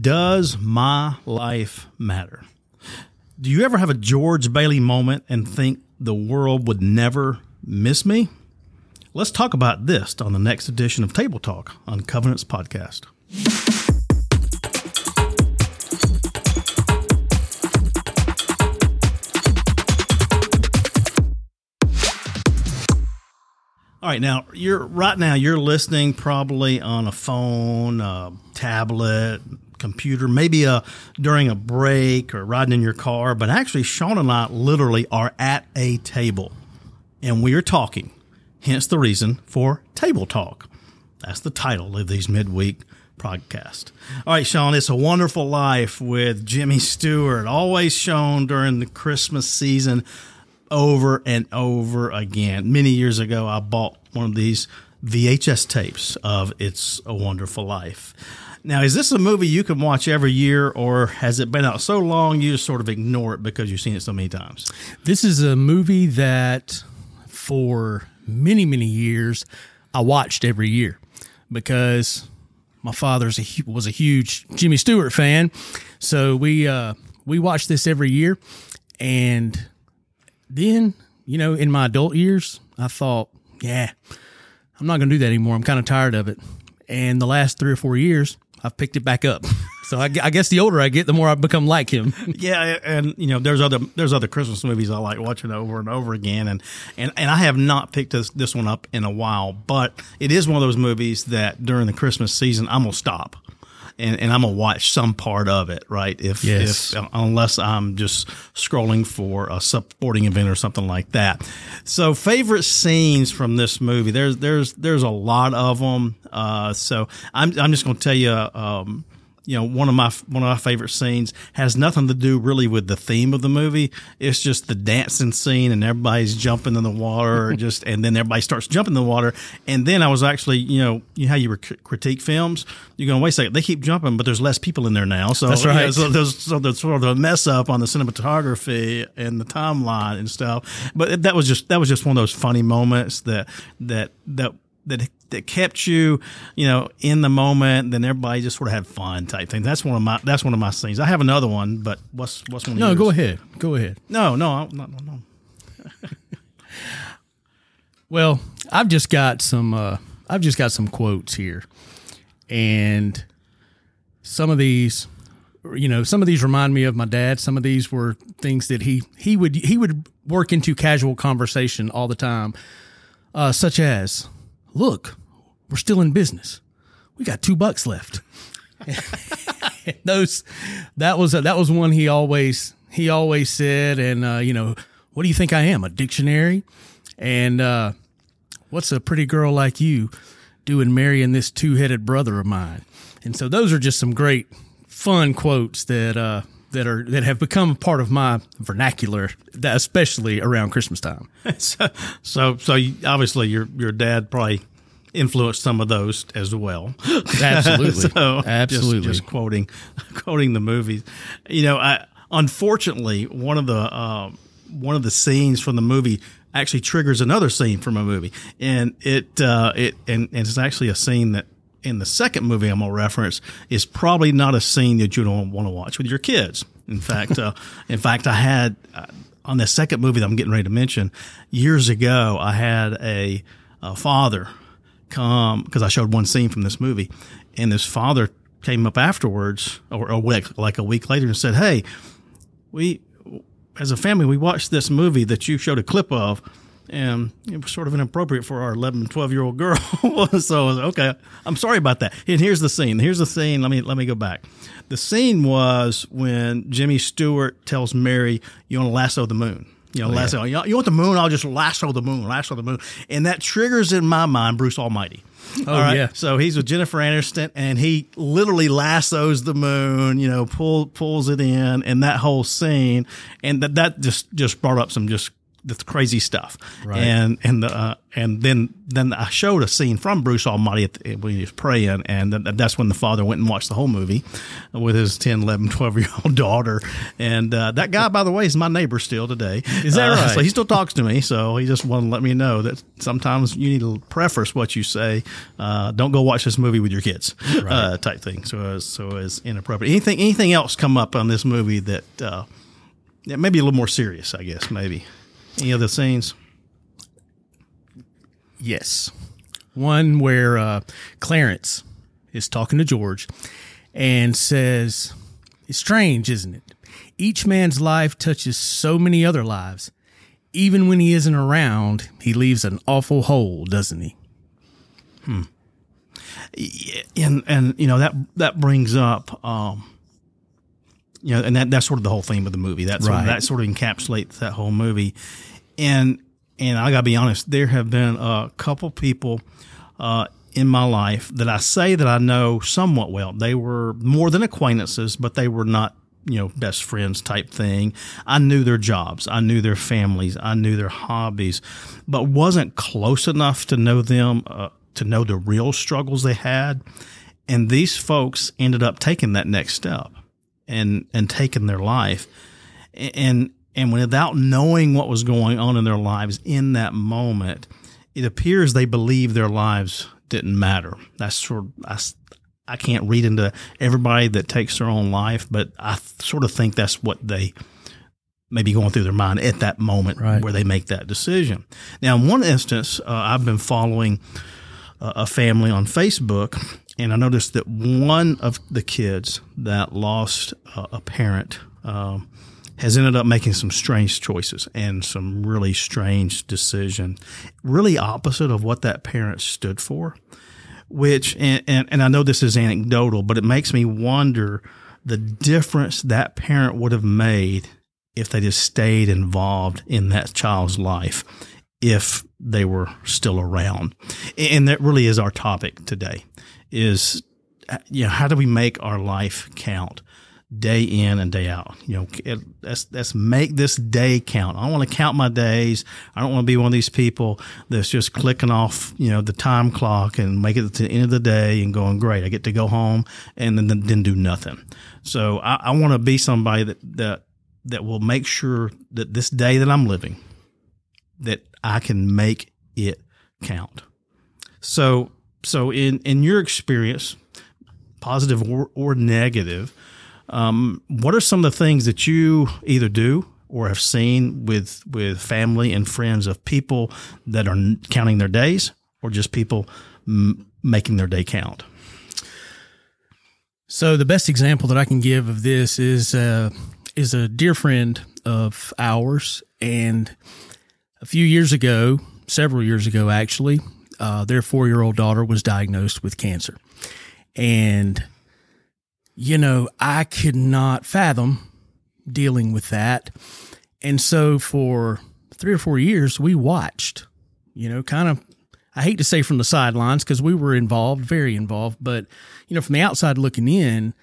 Does my life matter? Do you ever have a George Bailey moment and think the world would never miss me? Let's talk about this on the next edition of Table Talk on Covenants Podcast. All right, now you're right now you're listening probably on a phone, a tablet, computer, maybe a during a break or riding in your car. But actually, Sean and I literally are at a table, and we are talking. Hence the reason for table talk. That's the title of these midweek podcast. All right, Sean, it's a wonderful life with Jimmy Stewart, always shown during the Christmas season over and over again. Many years ago, I bought one of these VHS tapes of It's a Wonderful Life. Now, is this a movie you can watch every year, or has it been out so long you just sort of ignore it because you've seen it so many times? This is a movie that for many, many years I watched every year because my father was a huge Jimmy Stewart fan. So we uh, we watched this every year, and then, you know, in my adult years, I thought, yeah, I'm not going to do that anymore. I'm kind of tired of it. And the last three or four years, I've picked it back up. So I, I, guess the older I get, the more I become like him. yeah, and you know, there's other there's other Christmas movies I like watching over and over again, and and and I have not picked this this one up in a while, but it is one of those movies that during the Christmas season I'm gonna stop and, and I'm gonna watch some part of it, right? If, yes. if unless I'm just scrolling for a supporting event or something like that. So, favorite scenes from this movie? There's there's there's a lot of them. Uh, so I'm I'm just gonna tell you. Um, you know one of my one of my favorite scenes has nothing to do really with the theme of the movie. It's just the dancing scene and everybody's jumping in the water, just and then everybody starts jumping in the water. And then I was actually you know you know how you critique films. You're going wait a second, they keep jumping, but there's less people in there now. So that's right. so there's so there's sort of a mess up on the cinematography and the timeline and stuff. But that was just that was just one of those funny moments that that that that that kept you, you know, in the moment. Then everybody just sort of had fun type thing. That's one of my that's one of my scenes. I have another one, but what's what's one? No, yours? go ahead. Go ahead. No, no, no, no, no. well, I've just got some. Uh, I've just got some quotes here, and some of these you know some of these remind me of my dad some of these were things that he he would he would work into casual conversation all the time uh, such as look, we're still in business. We got two bucks left. Those, that was a, that was one he always he always said. And uh, you know, what do you think I am? A dictionary? And uh, what's a pretty girl like you doing marrying this two headed brother of mine? And so those are just some great fun quotes that uh, that are that have become part of my vernacular, especially around Christmas time. so, so, so obviously your your dad probably influenced some of those as well. Absolutely, so absolutely. Just, just, quoting quoting the movies. You know, I unfortunately one of the uh, one of the scenes from the movie actually triggers another scene from a movie, and it uh, it and, and it's actually a scene that in the second movie I'm gonna reference is probably not a scene that you don't want to watch with your kids. In fact, uh, in fact, I had uh, on the second movie that I'm getting ready to mention years ago, I had a, a father come because I showed one scene from this movie, and this father came up afterwards or, or like, like a week later and said, "Hey, we as a family we watched this movie that you showed a clip of." and it was sort of inappropriate for our 11 12 year old girl so okay i'm sorry about that. And here's the scene. Here's the scene. Let me let me go back. The scene was when jimmy stewart tells mary you want to lasso the moon you know, oh, lasso. Yeah. You want the moon? I'll just lasso the moon, lasso the moon, and that triggers in my mind Bruce Almighty. Oh right? yeah. So he's with Jennifer Aniston, and he literally lassos the moon. You know, pull pulls it in, and that whole scene, and that that just just brought up some just the crazy stuff. Right. And and the uh, and then then I showed a scene from Bruce Almighty the, when he was praying, and that's when the father went and watched the whole movie with his 10, 11, 12 year old daughter. And uh, that guy, by the way, is my neighbor still today. Is that uh, right? So he still talks to me. So he just wanted to let me know that sometimes you need to preface what you say. Uh, don't go watch this movie with your kids, right. Uh, type thing. So as so as inappropriate. Anything anything else come up on this movie that uh, yeah, maybe a little more serious, I guess, maybe. Any other scenes? Yes. One where uh, Clarence is talking to George and says, It's strange, isn't it? Each man's life touches so many other lives. Even when he isn't around, he leaves an awful hole, doesn't he? Hmm. And and you know that that brings up um, you know, and that that's sort of the whole theme of the movie. That sort of, that sort of encapsulates that whole movie. And and I gotta be honest, there have been a couple people uh, in my life that I say that I know somewhat well. They were more than acquaintances, but they were not you know best friends type thing. I knew their jobs, I knew their families, I knew their hobbies, but wasn't close enough to know them uh, to know the real struggles they had. And these folks ended up taking that next step and and taken their life. And and without knowing what was going on in their lives in that moment it appears they believe their lives didn't matter. That's sort of I, I can't read into everybody that takes their own life but i sort of think that's what they maybe going through their mind at that moment right. where they make that decision. Now in one instance uh, i've been following a family on facebook and I noticed that one of the kids that lost a parent um, has ended up making some strange choices and some really strange decisions, really opposite of what that parent stood for. Which, and, and, and I know this is anecdotal, but it makes me wonder the difference that parent would have made if they just stayed involved in that child's life if they were still around. And that really is our topic today is you know how do we make our life count day in and day out? You know let's let's make this day count. I don't want to count my days. I don't want to be one of these people that's just clicking off you know the time clock and make it to the end of the day and going great i get to go home and then then do nothing. So i, I want to be somebody that that that will make sure that this day that i'm living that i can make it count. So so in in your experience, positive or, or negative, um, what are some of the things that you either do or have seen with with family and friends of people that are counting their days, or just people m- making their day count? So the best example that I can give of this is uh, is a dear friend of ours, and a few years ago, several years ago actually, uh, their four year old daughter was diagnosed with cancer. And, you know, I could not fathom dealing with that. And so for three or four years, we watched, you know, kind of, I hate to say from the sidelines because we were involved, very involved, but, you know, from the outside looking in,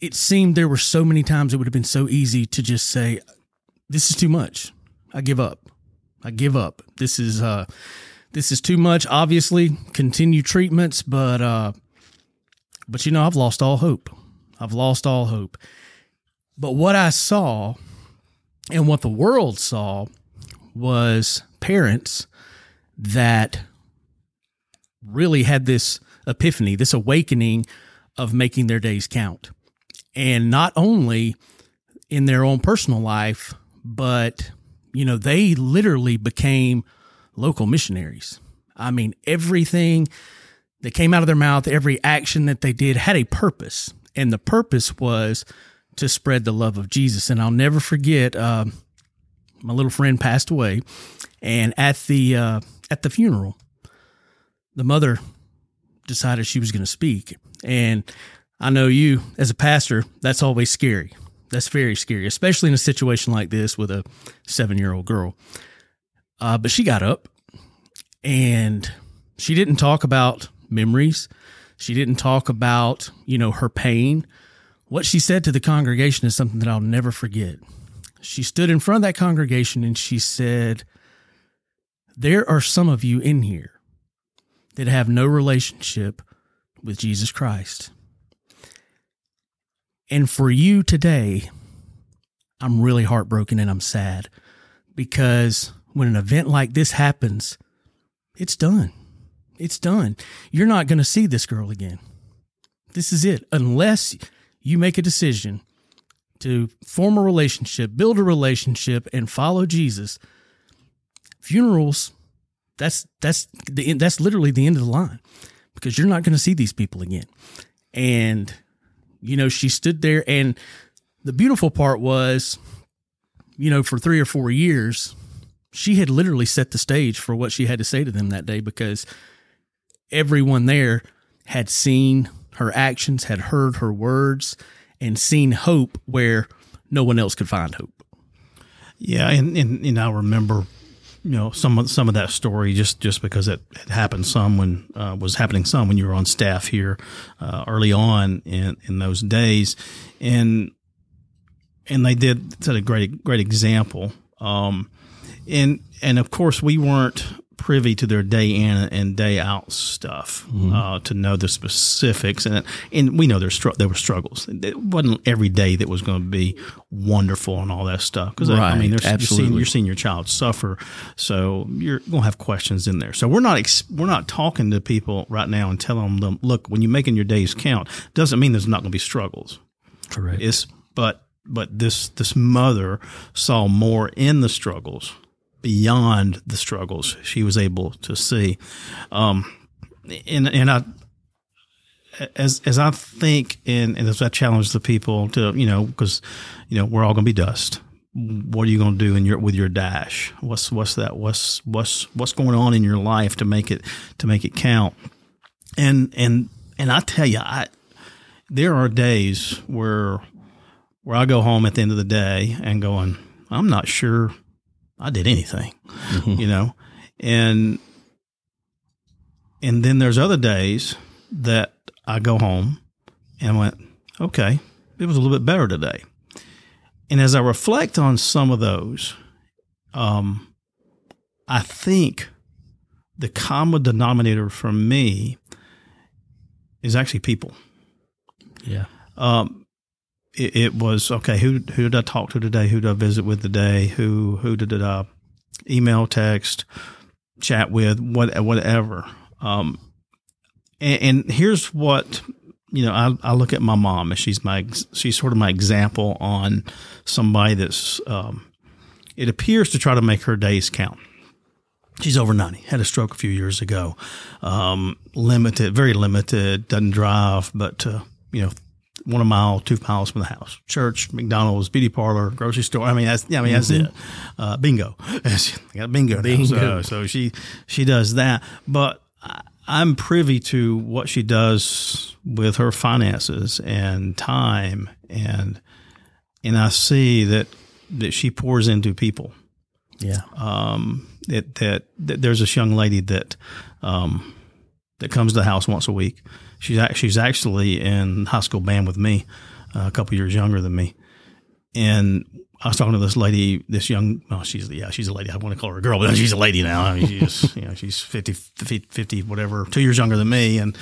it seemed there were so many times it would have been so easy to just say, this is too much. I give up. I give up. This is, uh, this is too much. Obviously, continue treatments, but uh, but you know, I've lost all hope. I've lost all hope. But what I saw and what the world saw was parents that really had this epiphany, this awakening of making their days count. And not only in their own personal life, but, you know, they literally became local missionaries. I mean, everything that came out of their mouth, every action that they did had a purpose. And the purpose was to spread the love of Jesus. And I'll never forget, uh, my little friend passed away. And at the, uh, at the funeral, the mother decided she was going to speak. And I know you, as a pastor, that's always scary. That's very scary, especially in a situation like this with a seven year old girl. Uh, but she got up and she didn't talk about memories. She didn't talk about, you know, her pain. What she said to the congregation is something that I'll never forget. she stood in front of that congregation and she said, There are some of you in here that have no relationship with Jesus Christ. And for you today, I'm really heartbroken and I'm sad because when an event like this happens, it's done. It's done. You're not going to see this girl again. This is it. Unless you make a decision to form a relationship, build a relationship, and follow Jesus, funerals, that's that's the that's literally the end of the line because you're not going to see these people again. And you know, she stood there and the beautiful part was, you know, for 3 or 4 years, she had literally set the stage for what she had to say to them that day because everyone there had seen her actions, had heard her words, and seen hope where no one else could find hope. Yeah, and and, and I remember, you know, some of some of that story just just because it had happened some when uh, was happening some when you were on staff here uh, early on in in those days, and and they did set a great great example. Um, and and of course we weren't privy to their day in and day out stuff mm-hmm. uh, to know the specifics and and we know there str- there were struggles. It wasn't every day that was going to be wonderful and all that stuff because right. I, I, mean there's you're seeing, you're seeing, your child suffer, so you're going to have questions in there. So we're not ex- we're not talking to people right now and telling them, look, when you're making your days count, doesn't mean there's not going to be struggles. Correct. It's but but this this mother saw more in the struggles beyond the struggles she was able to see. Um, and, and I, as, as I think and, and as I challenge the people to, you know, cause, you know, we're all going to be dust. What are you going to do in your, with your dash? What's, what's that? What's, what's, what's going on in your life to make it, to make it count? And, and, and I tell you, I, there are days where, where I go home at the end of the day and going, I'm not sure I did anything, mm-hmm. you know, and and then there's other days that I go home and went, okay, it was a little bit better today. And as I reflect on some of those, um, I think the common denominator for me is actually people. Yeah. Um, it, it, was okay. Who who did I talk to today? Who did I visit with today? Who who did I email, text, chat with? What whatever. Um, and, and here's what you know. I, I look at my mom, and she's my she's sort of my example on somebody that's. Um, it appears to try to make her days count. She's over 90, had a stroke a few years ago. Um, limited, very limited, doesn't drive, but, uh, you know, one mile, two miles from the house. Church, McDonald's, beauty parlor, grocery store. I mean, that's yeah, I mean that's mm-hmm. it. Uh, bingo. I got bingo. bingo. So, so, she she does that, but I'm privy to what she does with her finances and time, and and I see that that she pours into people. Yeah. Um. That that, that there's this young lady that um that comes to the house once a week She's she's actually in high school band with me, uh, a couple years younger than me, and I was talking to this lady, this young, well, she's yeah, she's a lady. I want to call her a girl, but she's a lady now. I mean, she's you know she's 50, 50, whatever, two years younger than me, and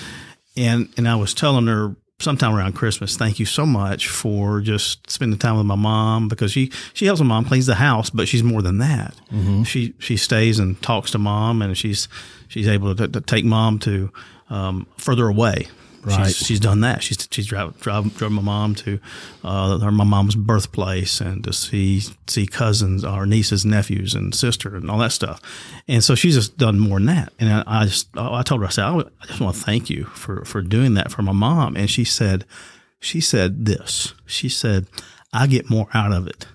and and I was telling her sometime around Christmas, thank you so much for just spending time with my mom because she she helps my mom cleans the house, but she's more than that. Mm-hmm. She she stays and talks to mom, and she's she's able to, to take mom to um, further away. Right. She's, she's done that. She's she's drove, drove, drove my mom to uh, her my mom's birthplace and to see see cousins, our nieces, nephews, and sister, and all that stuff. And so she's just done more than that. And I, I just I told her I said I just want to thank you for for doing that for my mom. And she said she said this. She said I get more out of it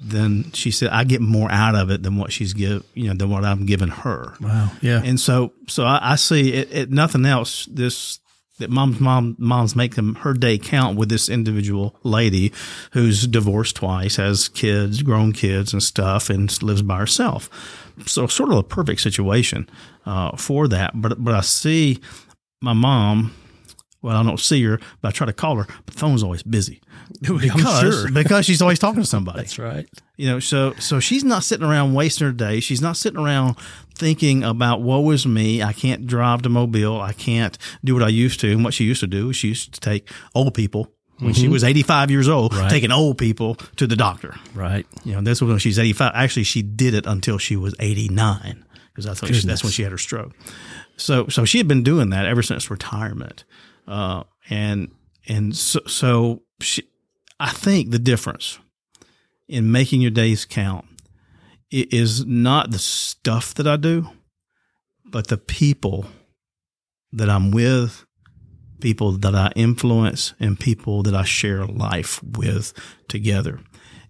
then she said, I get more out of it than what she's give, you know, than what I'm giving her. Wow. Yeah. And so, so I, I see it, it, nothing else. This, that mom's mom, mom's making her day count with this individual lady who's divorced twice, has kids, grown kids and stuff, and lives by herself. So sort of a perfect situation, uh, for that. But, but I see my mom, Well, I don't see her, but I try to call her, but the phone's always busy. Because, sure. because she's always talking to somebody. That's right. You know, so so she's not sitting around wasting her day. She's not sitting around thinking about woe is me. I can't drive to Mobile. I can't do what I used to. And what she used to do is she used to take old people when she was 85 years old, Right. taking old people to the doctor. Right. You know, that's when she's 85. Actually, she did it until she was 89 because I thought she, that's when she had her stroke. So, so she had been doing that ever since retirement. Uh, and, and so, so she, I think the difference in making your days count is not the stuff that I do, but the people that I'm with, people that I influence, and people that I share life with together.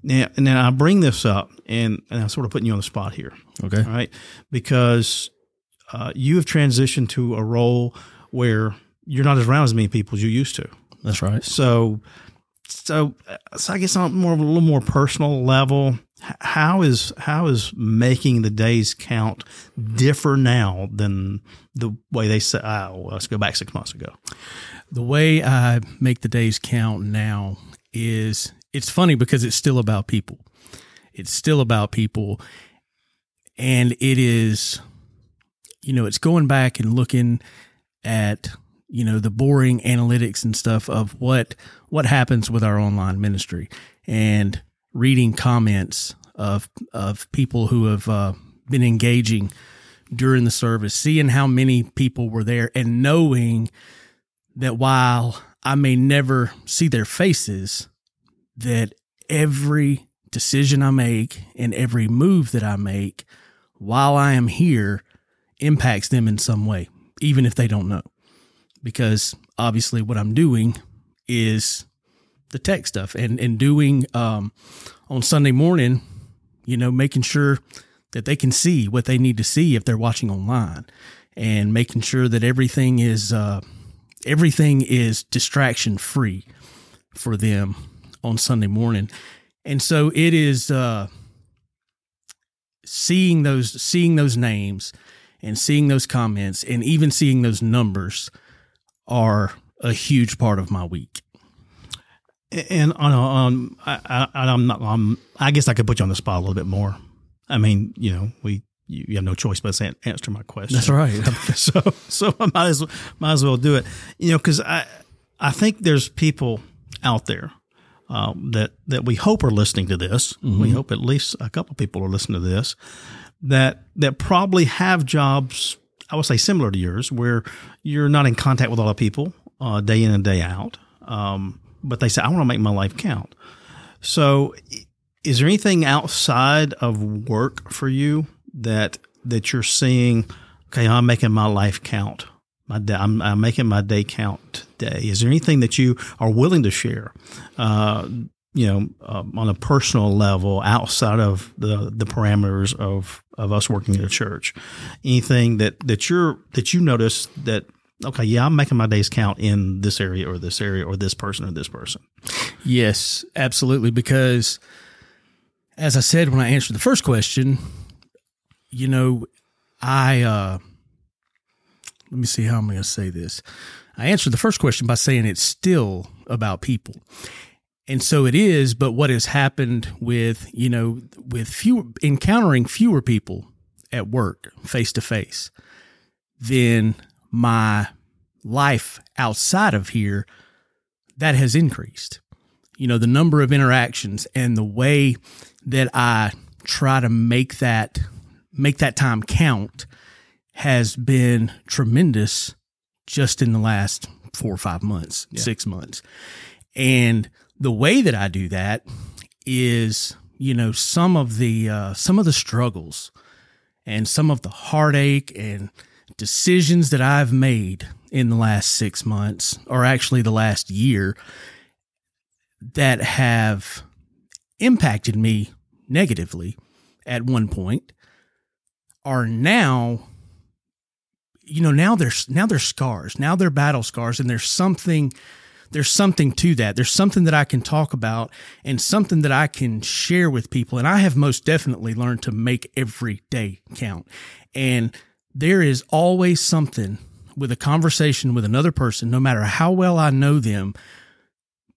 Now, now I bring this up, and, and I'm sort of putting you on the spot here, Okay. all right? Because uh, you have transitioned to a role where you're not as around as many people as you used to. That's right. So, so, uh, so I guess on more a little more personal level, how is how is making the days count differ now than the way they say? Oh, uh, well, let's go back six months ago. The way I make the days count now is it's funny because it's still about people. It's still about people. And it is, you know, it's going back and looking at, you know, the boring analytics and stuff of what what happens with our online ministry and reading comments of of people who have uh, been engaging during the service, seeing how many people were there and knowing that while I may never see their faces, that every decision I make and every move that I make while I am here impacts them in some way, even if they don't know. Because obviously, what I'm doing is the tech stuff and, and doing um, on Sunday morning, you know, making sure that they can see what they need to see if they're watching online and making sure that everything is. Uh, everything is distraction free for them on Sunday morning. And so it is uh seeing those seeing those names and seeing those comments and even seeing those numbers are a huge part of my week. And on, on I, I, I'm not. I'm, I guess I could put you on the spot a little bit more. I mean, you know, we you, you have no choice but to answer my question. That's right. so so I might as well, might as well do it. You know, because I I think there's people out there um, that that we hope are listening to this. We hope at least a couple people are listening to this that that probably have jobs. I would say similar to yours, where you're not in contact with a lot of people uh, day in and day out. Um, but they say, I want to make my life count. So, is there anything outside of work for you that that you're seeing? Okay, I'm making my life count. My day, I'm, I'm making my day count today. Is there anything that you are willing to share? Uh, you know, uh, on a personal level, outside of the the parameters of of us working at a church, anything that that you're that you notice that okay, yeah, I'm making my days count in this area or this area or this person or this person. Yes, absolutely. Because as I said when I answered the first question, you know, I uh let me see how I'm going to say this. I answered the first question by saying it's still about people. And so it is, but what has happened with, you know, with fewer encountering fewer people at work face to face, then my life outside of here that has increased. You know, the number of interactions and the way that I try to make that make that time count has been tremendous just in the last 4 or 5 months, 6 months. And the way that I do that is, you know, some of the uh, some of the struggles and some of the heartache and decisions that I've made in the last six months, or actually the last year, that have impacted me negatively at one point, are now, you know, now there's now they're scars, now they're battle scars, and there's something. There's something to that. There's something that I can talk about and something that I can share with people. And I have most definitely learned to make every day count. And there is always something with a conversation with another person, no matter how well I know them,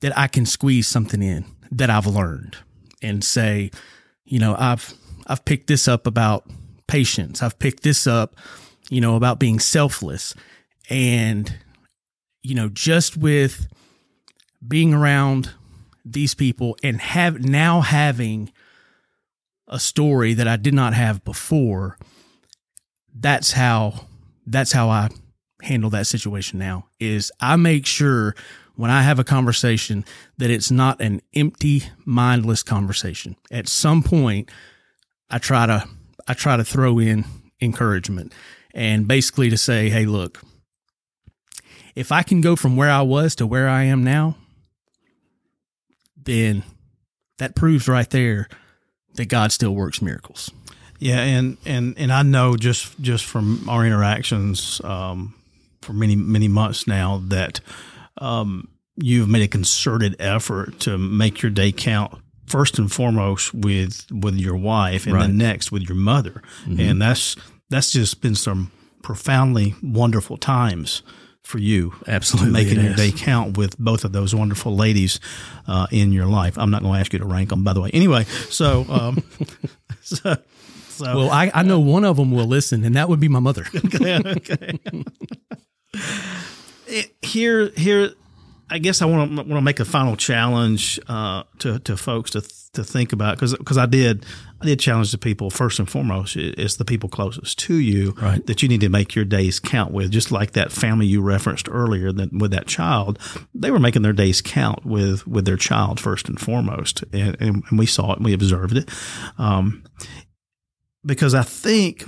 that I can squeeze something in that I've learned and say, you know, I've I've picked this up about patience. I've picked this up, you know, about being selfless. And you know, just with being around these people and have now having a story that I did not have before, that's how that's how I handle that situation now is I make sure when I have a conversation that it's not an empty mindless conversation. At some point I try to I try to throw in encouragement and basically to say, "Hey, look, if I can go from where I was to where I am now, then that proves right there that God still works miracles. Yeah, and and and I know just just from our interactions um, for many many months now that um, you've made a concerted effort to make your day count first and foremost with with your wife, and Right. then next with your mother, and that's that's just been some profoundly wonderful times for you. Absolutely, making your day count with both of those wonderful ladies uh, in your life. I'm not going to ask you to rank them, by the way. Anyway, so um, so. So, Well, I, I know one of them will listen, and that would be my mother. okay. It- here, here, I guess I want to want to make a final challenge uh, to to folks to to think about because because I did I did challenge the people first and foremost. it- It's the people closest to you Right. that you need to make your days count with. Just like that family you referenced earlier, that with that child, they were making their days count with with their child first and foremost, and, and, and we saw it and we observed it. Um, because I think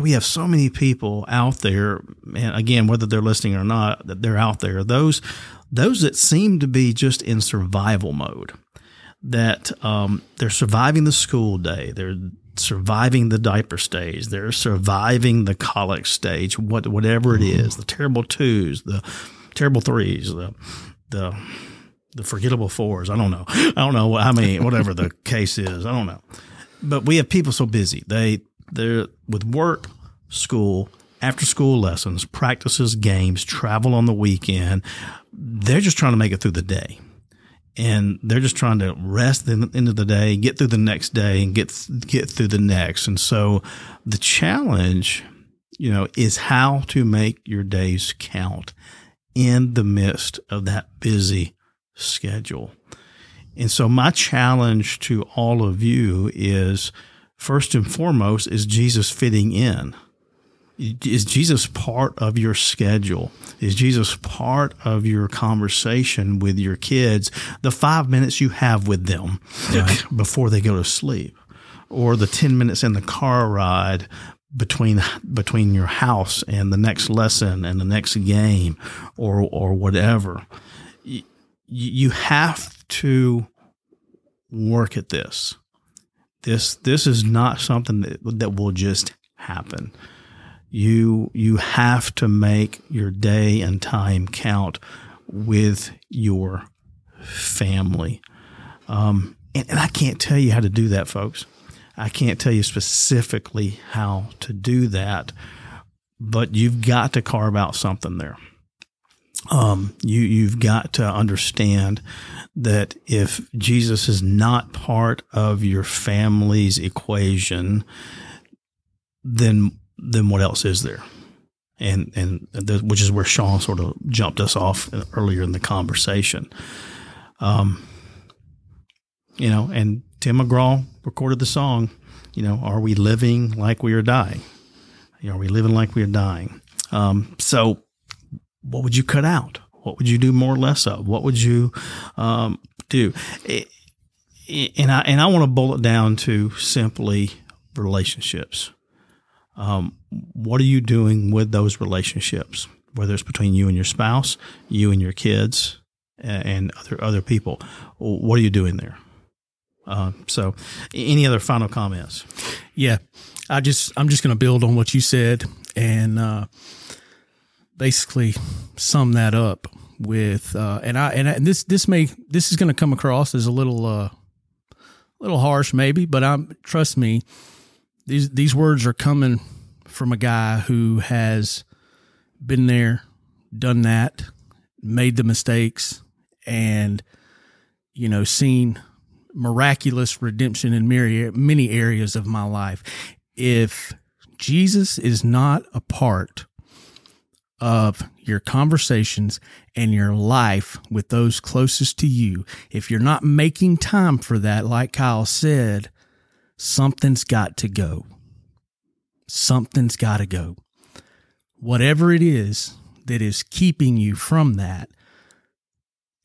we have so many people out there, and again, whether they're listening or not, that they're out there. Those those that seem to be just in survival mode, that um, they're surviving the school day, they're surviving the diaper stage, they're surviving the colic stage, what whatever it is, the terrible twos, the terrible threes, the the the forgettable fours. I don't know. I don't know. I mean, whatever the case is, I don't know but we have people so busy. They they're with work, school, after school lessons, practices, games, travel on the weekend. They're just trying to make it through the day. And they're just trying to rest the end of the day, get through the next day and get get through the next. And so the challenge, you know, is how to make your days count in the midst of that busy schedule. And so my challenge to all of you is first and foremost, is Jesus fitting in? Is Jesus part of your schedule? Is Jesus part of your conversation with your kids? The five minutes you have with them before they go to sleep, or the 10 minutes in the car ride between between your house and the next lesson and the next game or or whatever you, you have to work at this. This this is not something that that will just happen. You you have to make your day and time count with your family. Um, and, and I can't tell you how to do that, folks. I can't tell you specifically how to do that, but you've got to carve out something there um, you you've got to understand that if Jesus is not part of your family's equation, then then what else is there? And and the, which is where Sean sort of jumped us off earlier in the conversation. Um, you know, and Tim McGraw recorded the song. You know, are we living like we are dying? You know, are we living like we are dying? Um, so what would you cut out? What would you do more or less of? What would you um, do? It- and I and I want to boil it down to simply relationships. Um, what are you doing with those relationships? Whether it's between you and your spouse, you and your kids, and other other people, what are you doing there? Uh, so, any other final comments? Yeah, I just I'm just going to build on what you said and uh, basically sum that up with uh, and I and, I, this this may this is going to come across as a little uh, little harsh maybe, but I'm trust me these these words are coming from a guy who has been there, done that, made the mistakes, and you know, seen miraculous redemption in many many areas of my life. If Jesus is not a part of your conversations and your life with those closest to you, if you're not making time for that, like Kyle said, something's got to go. Something's got to go. Whatever it is that is keeping you from that,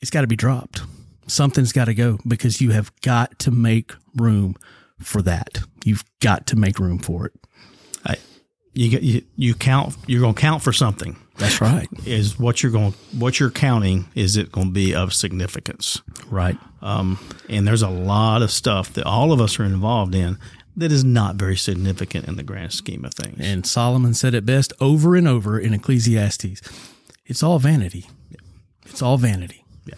it's got to be dropped. Something's got to go because you have got to make room for that. You've got to make room for it. I, you, you you count. You're going to count for something. That's right. Is what you're going. What you're counting is it going to be of significance? Right. Um, and there's a lot of stuff that all of us are involved in that is not very significant in the grand scheme of things. And Solomon said it best over and over in Ecclesiastes it's all vanity. It's all vanity. Yeah.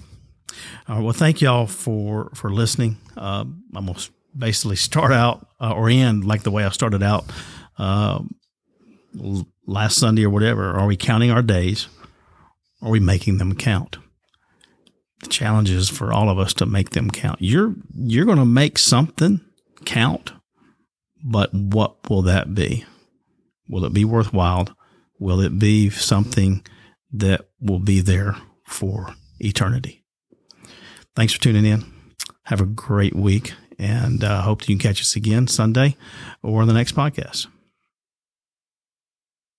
All right. Well, thank y'all for, for listening. Uh, I'm going to basically start out uh, or end like the way I started out uh, last Sunday or whatever. Are we counting our days? Are we making them count? The challenge is for all of us to make them count. You're you're going to make something count but what will that be? Will it be worthwhile? Will it be something that will be there for eternity? Thanks for tuning in. Have a great week and uh, hope you can catch us again Sunday or the next podcast.